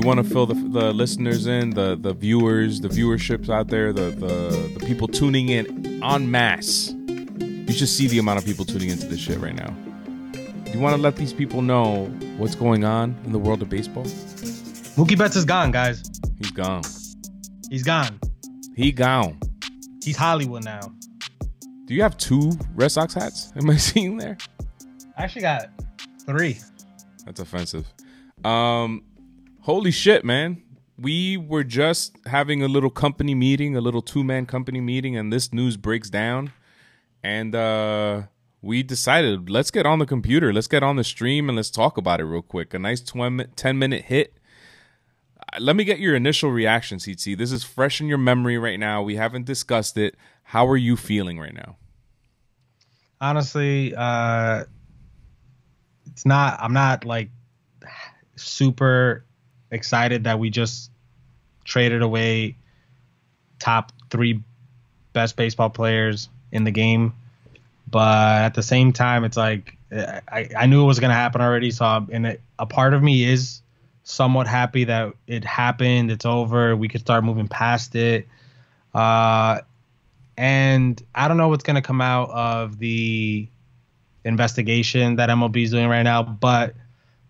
you want to fill the, the listeners in, the the viewers, the viewerships out there, the, the the people tuning in en masse, you should see the amount of people tuning into this shit right now. You want to let these people know what's going on in the world of baseball? Mookie Betts is gone, guys. He's gone. He's gone. He gone. He's Hollywood now. Do you have two Red Sox hats? Am I seeing there? I actually got three. That's offensive. Um, holy shit, man. We were just having a little company meeting, a little two man company meeting, and this news breaks down. And uh we decided let's get on the computer, let's get on the stream, and let's talk about it real quick. A nice 20, 10 minute hit. Uh, Let me get your initial reaction, CT. This is fresh in your memory right now. We haven't discussed it. How are you feeling right now? Honestly, uh, it's not. I'm not like super excited that we just traded away top three best baseball players in the game. But at the same time, it's like I, I knew it was gonna happen already. So I'm, and it, a part of me is somewhat happy that it happened. It's over. We could start moving past it. Uh, and I don't know what's gonna come out of the investigation that MLB is doing right now, but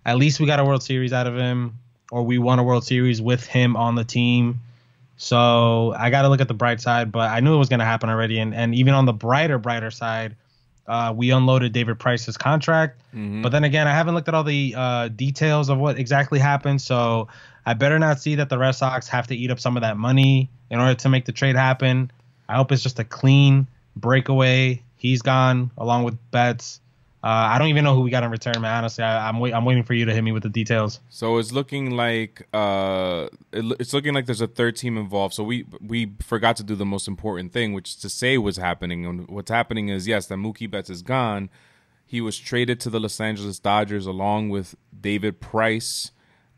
at least we got a World Series out of him, or we won a World Series with him on the team. So I got to look at the bright side, but I knew it was going to happen already. And, and even on the brighter, brighter side, uh, we unloaded David Price's contract. Mhm. But then again, I haven't looked at all the uh, details of what exactly happened. So I better not see that the Red Sox have to eat up some of that money in order to make the trade happen. I hope it's just a clean breakaway. He's gone along with Betts. Uh, I don't even know who we got in return, man. Honestly, I, I'm wait, I'm waiting for you to hit me with the details. So it's looking like uh, it, it's looking like there's a third team involved. So we we forgot to do the most important thing, which is to say what's happening. And what's happening is yes, that Mookie Betts is gone. He was traded to the Los Angeles Dodgers along with David Price,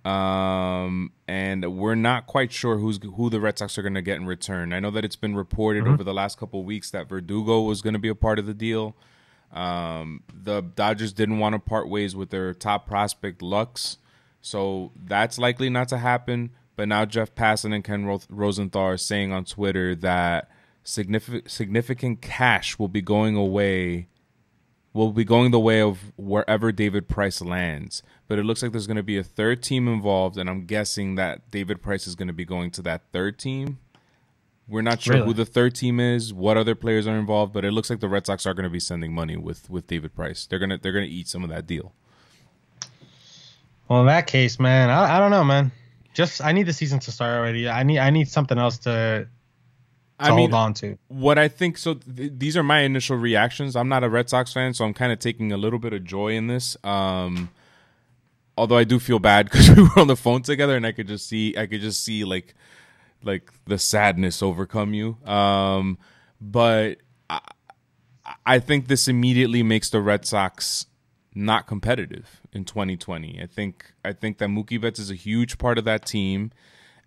um, and we're not quite sure who's who the Red Sox are going to get in return. I know that it's been reported over the last couple of weeks that Verdugo was going to be a part of the deal. Um, the Dodgers didn't want to part ways with their top prospect Lux, so that's likely not to happen. But now Jeff Passan and Ken Rosenthal are saying on Twitter that significant significant cash will be going away, will be going the way of wherever David Price lands. But it looks like there's going to be a third team involved, and I'm guessing that David Price is going to be going to that third team. We're not sure Really? who the third team is, what other players are involved, but it looks like the Red Sox are going to be sending money with with David Price. They're gonna they're gonna eat some of that deal. Well, in that case, man, I, I don't know, man. Just I need the season to start already. I need I need something else to, I mean, hold on to. what I think so th- these are my initial reactions. I'm not a Red Sox fan, so I'm kind of taking a little bit of joy in this. Um although I do feel bad cuz we were on the phone together and I could just see I could just see like like the sadness overcome you. Um but I, I think this immediately makes the Red Sox not competitive in 2020. I think I think that Mookie Betts is a huge part of that team.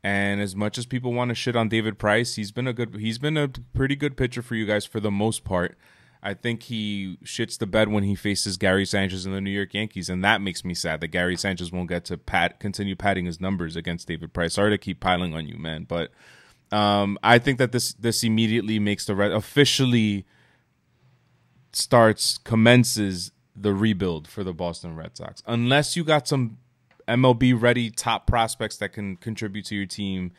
And as much as people want to shit on David Price, he's been a good he's been a pretty good pitcher for you guys for the most part. I think he shits the bed when he faces Gary Sanchez and the New York Yankees, and that makes me sad that Gary Sanchez won't get to pat continue patting his numbers against David Price. Sorry to keep piling on you, man, but um, I think that this this immediately makes the Red officially starts commences the rebuild for the Boston Red Sox. Unless you got some MLB ready top prospects that can contribute to your team,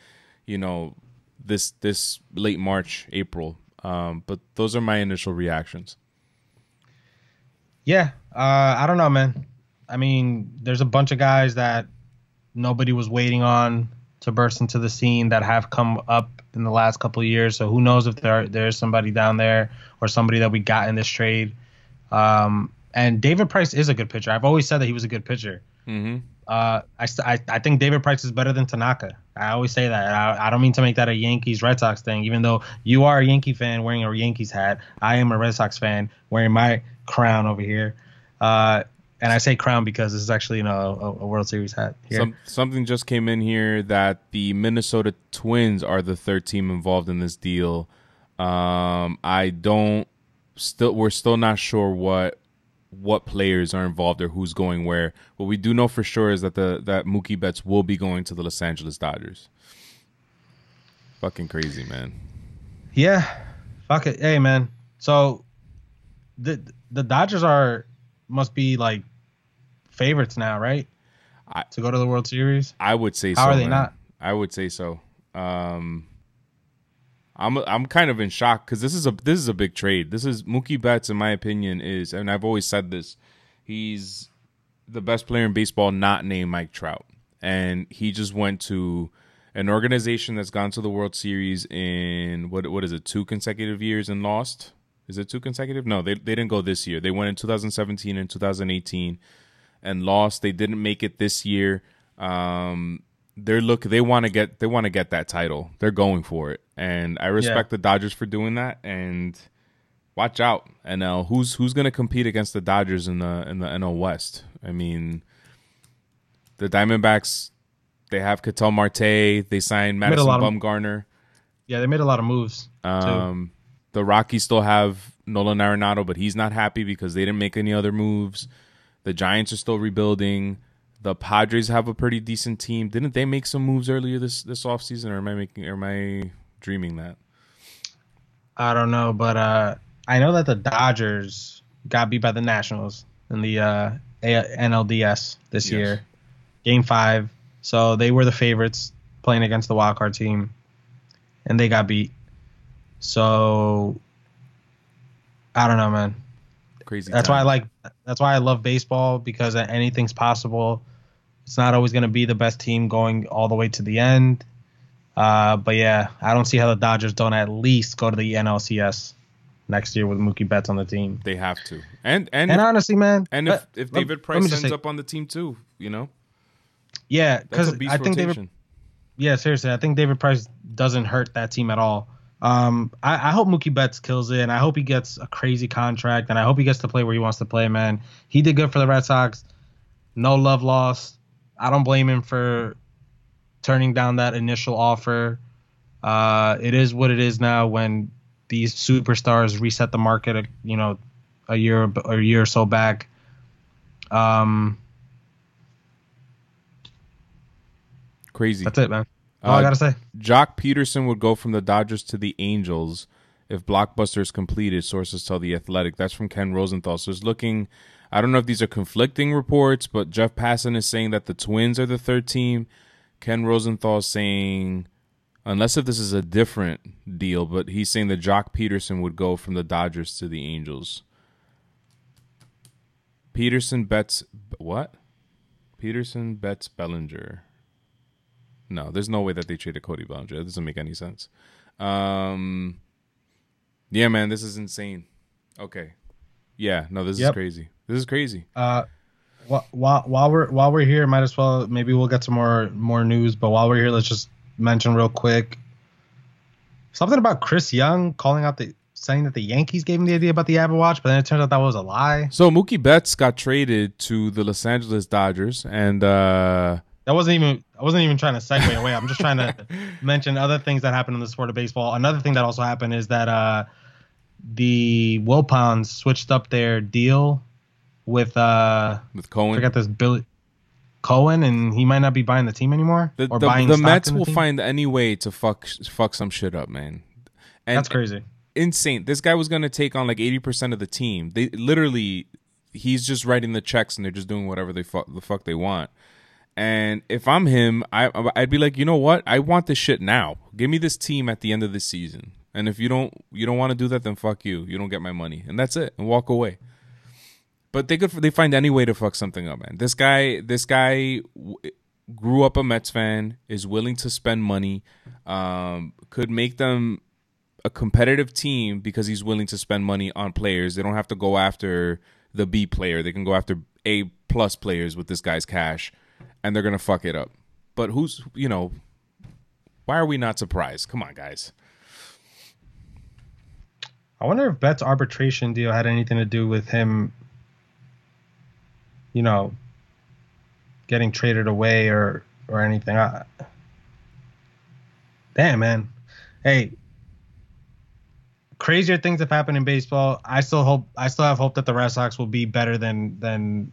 you know, this this late March, April. Um, but those are my initial reactions. Yeah, uh, I don't know, man. I mean, there's a bunch of guys that nobody was waiting on to burst into the scene that have come up in the last couple of years. So who knows if there there's somebody down there or somebody that we got in this trade. Um, and David Price is a good pitcher. I've always said that he was a good pitcher. Mm-hmm. Uh, I, I I think David Price is better than Tanaka. I always say that. I, I don't mean to make that a Yankees Red Sox thing. Even though you are a Yankee fan wearing a Yankees hat, I am a Red Sox fan wearing my crown over here. Uh, and I say crown because this is actually you know a, a World Series hat. Some, something just came in here that the Minnesota Twins are the third team involved in this deal. Um, I don't still we're still not sure what what players are involved or who's going where. What we do know for sure is that the that Mookie Betts will be going to the Los Angeles Dodgers. Fucking crazy, man. Yeah. Fuck it. Hey man. So the the Dodgers are must be like favorites now, right? I- to go to the World Series. I would say How so. are they man. not? I would say so. Um, I'm I'm kind of in shock because this is a this is a big trade. This is Mookie Betts, in my opinion, is and I've always said this. He's the best player in baseball, not named Mike Trout, and he just went to an organization that's gone to the World Series in what what is it two consecutive years and lost. Is it two consecutive? No, they they didn't go this year. They went in 2017 and 2018 and lost. They didn't make it this year. Um, they're look. They want to get. They want to get that title. They're going for it, and I respect the Dodgers for doing that. And watch out, NL. Who's who's going to compete against the Dodgers in the in the NL West? I mean, the Diamondbacks. They have Ketel Marte. They signed Madison lot of- Bumgarner. Yeah, they made a lot of moves. Um, the Rockies still have Nolan Arenado, but he's not happy because they didn't make any other moves. The Giants are still rebuilding. The Padres have a pretty decent team. Didn't they make some moves earlier this this offseason, or am I making or am I dreaming that? I don't know, but uh, I know that the Dodgers got beat by the Nationals in the uh, A- NLDS this Yes. year, Game Five. So they were the favorites playing against the wild card team, and they got beat. So I don't know, man. Crazy. That's why I like. That's why I love baseball because anything's possible. It's not always going to be the best team going all the way to the end. Uh, but yeah, I don't see how the Dodgers don't at least go to the NLCS next year with Mookie Betts on the team. they have to. And and And honestly, man, and if if let- David Price ends say- up on the team too, you know, yeah, because I think rotation. David, yeah, seriously, I think David Price doesn't hurt that team at all. Um, I, I hope Mookie Betts kills it, and I hope he gets a crazy contract, and I hope he gets to play where he wants to play. Man, he did good for the Red Sox. No love lost. I don't blame him for turning down that initial offer. Uh, it is what it is now. When these superstars reset the market, you know, a year a year or so back. Um, crazy. that's it, man. All I Uh, gotta say. Joc Pederson would go from the Dodgers to the Angels if Blockbuster is completed, sources tell The Athletic. That's from Ken Rosenthal. So it's looking, I don't know if these are conflicting reports, but Jeff Passan is saying that the Twins are the third team. Ken Rosenthal is saying, unless if this is a different deal, but he's saying that Joc Pederson would go from the Dodgers to the Angels. Pederson Betts, what? Pederson Betts Bellinger. No, there's no way that they traded Cody Bellinger. That doesn't make any sense. Um, yeah, man, this is insane. Okay, yeah, no, this is crazy. This is crazy. Uh, wh- while while we're while we're here, might as well maybe we'll get some more more news. But while we're here, let's just mention real quick something about Chris Young calling out the saying that the Yankees gave him the idea about the Apple Watch, but then it turns out that was a lie. So Mookie Betts got traded to the Los Angeles Dodgers, and uh, That wasn't even I wasn't even trying to segue away. I'm just trying to mention other things that happened in the sport of baseball. Another thing that also happened is that uh, the Wilpons switched up their deal with uh, with Cohen, forget this Billy Cohen, and he might not be buying the team anymore the, or the, buying the Mets the will team. find any way to fuck fuck some shit up, man. And That's crazy. insane. This guy was gonna take on like eighty percent of the team. They literally, he's just writing the checks and they're just doing whatever they fuck the fuck they want. And if I'm him, I I'd be like, you know what? I want this shit now. Give me this team at the end of the season. And if you don't you don't want to do that, then fuck you. You don't get my money, and that's it. And walk away. But they could they find any way to fuck something up, man. This guy this guy w- grew up a Mets fan, is willing to spend money, um, could make them a competitive team because he's willing to spend money on players. They don't have to go after the B player. They can go after A plus players with this guy's cash, and they're gonna fuck it up. But who's you know, why are we not surprised? Come on, guys. I wonder if Betts' arbitration deal had anything to do with him, you know, getting traded away or or anything. I, damn, man. Hey, crazier things have happened in baseball. I still hope I still have hope that the Red Sox will be better than than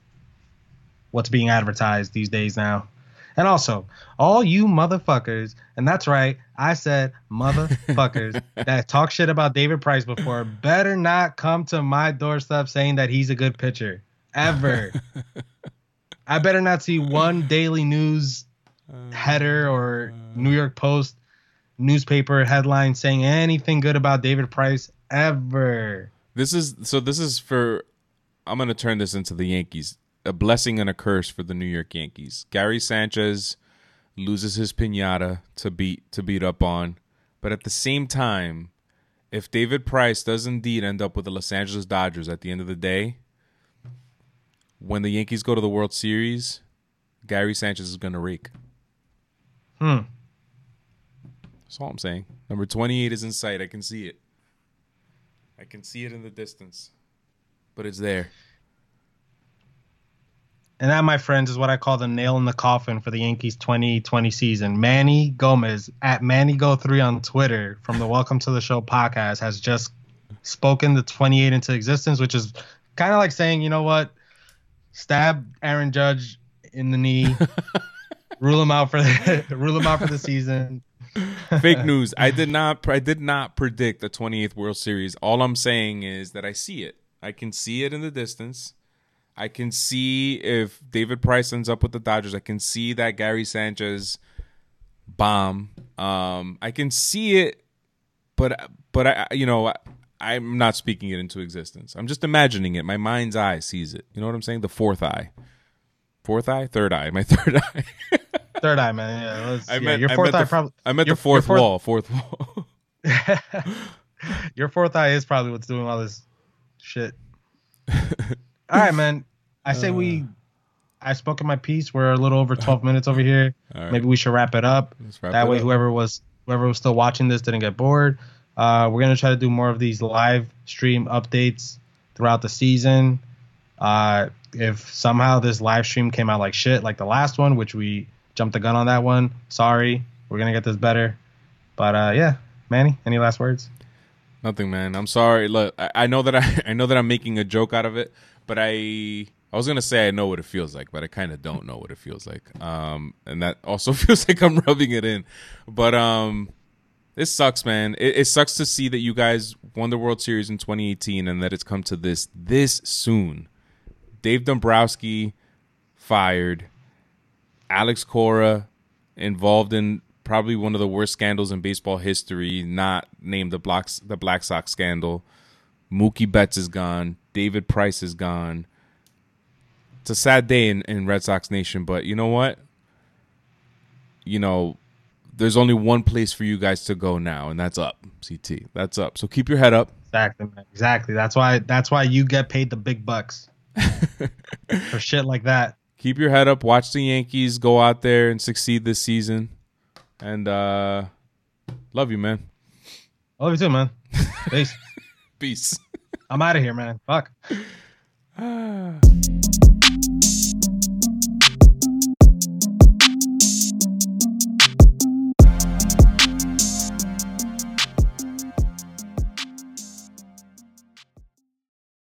what's being advertised these days now. And also, all you motherfuckers, and that's right, I said motherfuckers that talk shit about David Price before better not come to my doorstep saying that he's a good pitcher. Ever. I better not see one daily news header oh, or uh. New York Post newspaper headline saying anything good about David Price ever. This is so this is for I'm going to turn this into the Yankees. A blessing and a curse for the New York Yankees. Gary Sanchez loses his piñata to beat to beat up on, but at the same time, if David Price does indeed end up with the Los Angeles Dodgers at the end of the day, when the Yankees go to the World Series, Gary Sanchez is going to rake. Hmm. That's all I'm saying. Number 28 is in sight. I can see it. I can see it in the distance, but it's there. And that, my friends, is what I call the nail in the coffin for the Yankees 2020 season. Manny Gomez at MannyGo3 on Twitter from the Welcome to the Show podcast has just spoken the 28 into existence, which is kind of like saying, you know what, stab Aaron Judge in the knee, rule him out for the rule him out for the season. Fake news. I did not. I did not predict the 28th World Series. All I'm saying is that I see it. I can see it in the distance. I can see if David Price ends up with the Dodgers. I can see that Gary Sanchez bomb. Um, I can see it, but but I you know I, I'm not speaking it into existence. I'm just imagining it. My mind's eye sees it. You know what I'm saying? The fourth eye, fourth eye, third eye. My third eye. Third eye, man. Yeah, let's, I yeah, meant your fourth meant eye the, probably. I meant your- the fourth, fourth- wall. Fourth wall. your fourth eye is probably what's doing all this shit. all right, man. I say we. I spoke in my piece. We're a little over 12 minutes over here. Right. Maybe we should wrap it up. Wrap that it way, up. whoever was whoever was still watching this didn't get bored. Uh, we're gonna try to do more of these live stream updates throughout the season. Uh, if somehow this live stream came out like shit, like the last one, which we jumped the gun on that one, sorry. We're gonna get this better. But uh, yeah, Manny, any last words? Nothing, man. I'm sorry. Look, I, I know that I, I know that I'm making a joke out of it, but I I was gonna say I know what it feels like, but I kind of don't know what it feels like. Um, and that also feels like I'm rubbing it in. But um, this sucks, man. It, it sucks to see that you guys won the World Series in 2018 and that it's come to this this soon. Dave Dombrowski fired. Alex Cora involved in probably one of the worst scandals in baseball history, not named the Blacks the Black Sox scandal. Mookie Betts is gone. David Price is gone. It's a sad day in, in Red Sox Nation, but you know what? You know, there's only one place for you guys to go now, and that's up. CT. That's up. So keep your head up. Exactly, man. Exactly. That's why. That's why you get paid the big bucks for shit like that. Keep your head up. Watch the Yankees go out there and succeed this season. And uh love you, man. I love you too, man. Peace. Peace. I'm out of here, man. Fuck.